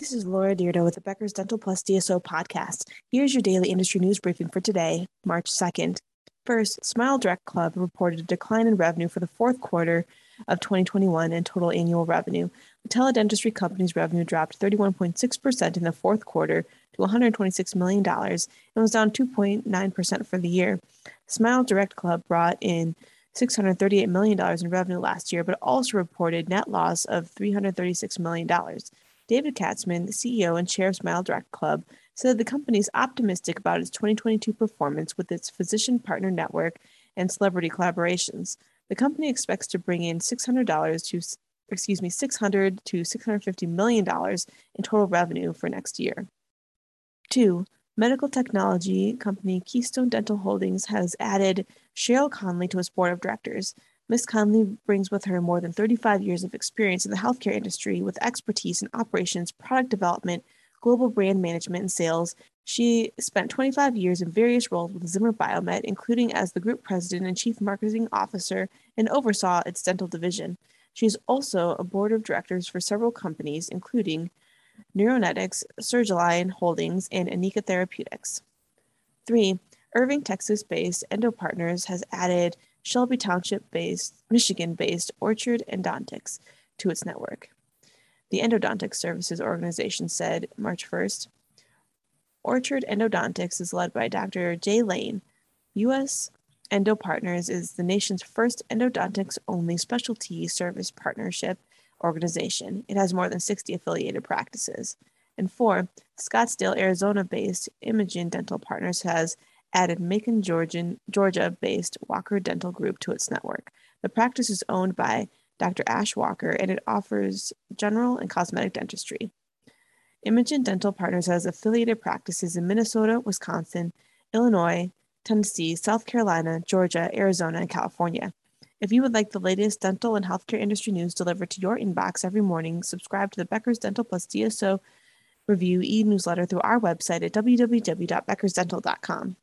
This is Laura Dyrda with the Becker's Dental Plus DSO podcast. Here's your daily industry news briefing for today, March 2nd. First, Smile Direct Club reported a decline in revenue for the fourth quarter of 2021 and total annual revenue. The teledentistry company's revenue dropped 31.6% in the fourth quarter to $126 million and was down 2.9% for the year. Smile Direct Club brought in $638 million in revenue last year, but also reported net loss of $336 million. David Katzman, CEO and chair of Smile Direct Club, said the company is optimistic about its 2022 performance with its physician partner network and celebrity collaborations. The company expects to bring in $600 to excuse me, 600 to 650 million dollars in total revenue for next year. 2. Medical technology company Keystone Dental Holdings has added Cheryl Conley to its board of directors. Ms. Conley brings with her more than 35 years of experience in the healthcare industry with expertise in operations, product development, global brand management, and sales. She spent 25 years in various roles with Zimmer Biomet, including as the group president and chief marketing officer, and oversaw its dental division. She is also a board of directors for several companies, including Neuronetics, Surgalign Holdings, and Anika Therapeutics. Three, Irving, Texas based Endo Partners has added Shelby Township based, Michigan based Orchard Endodontics to its network. The Endodontics Services Organization said March 1st Orchard Endodontics is led by Dr. Jay Lane. U.S. Endo Partners is the nation's first endodontics only specialty service partnership organization. It has more than 60 affiliated practices. And four, Scottsdale, Arizona based Imagen Dental Partners has added Macon, Georgia based Walker Dental Group to its network. The practice is owned by Dr. Ash Walker and it offers general and cosmetic dentistry. Imagen Dental Partners has affiliated practices in Minnesota, Wisconsin, Illinois, Tennessee, South Carolina, Georgia, Arizona, and California. If you would like the latest dental and healthcare industry news delivered to your inbox every morning, subscribe to the Becker's Dental Plus DSO Review e newsletter through our website at www.beckersdental.com.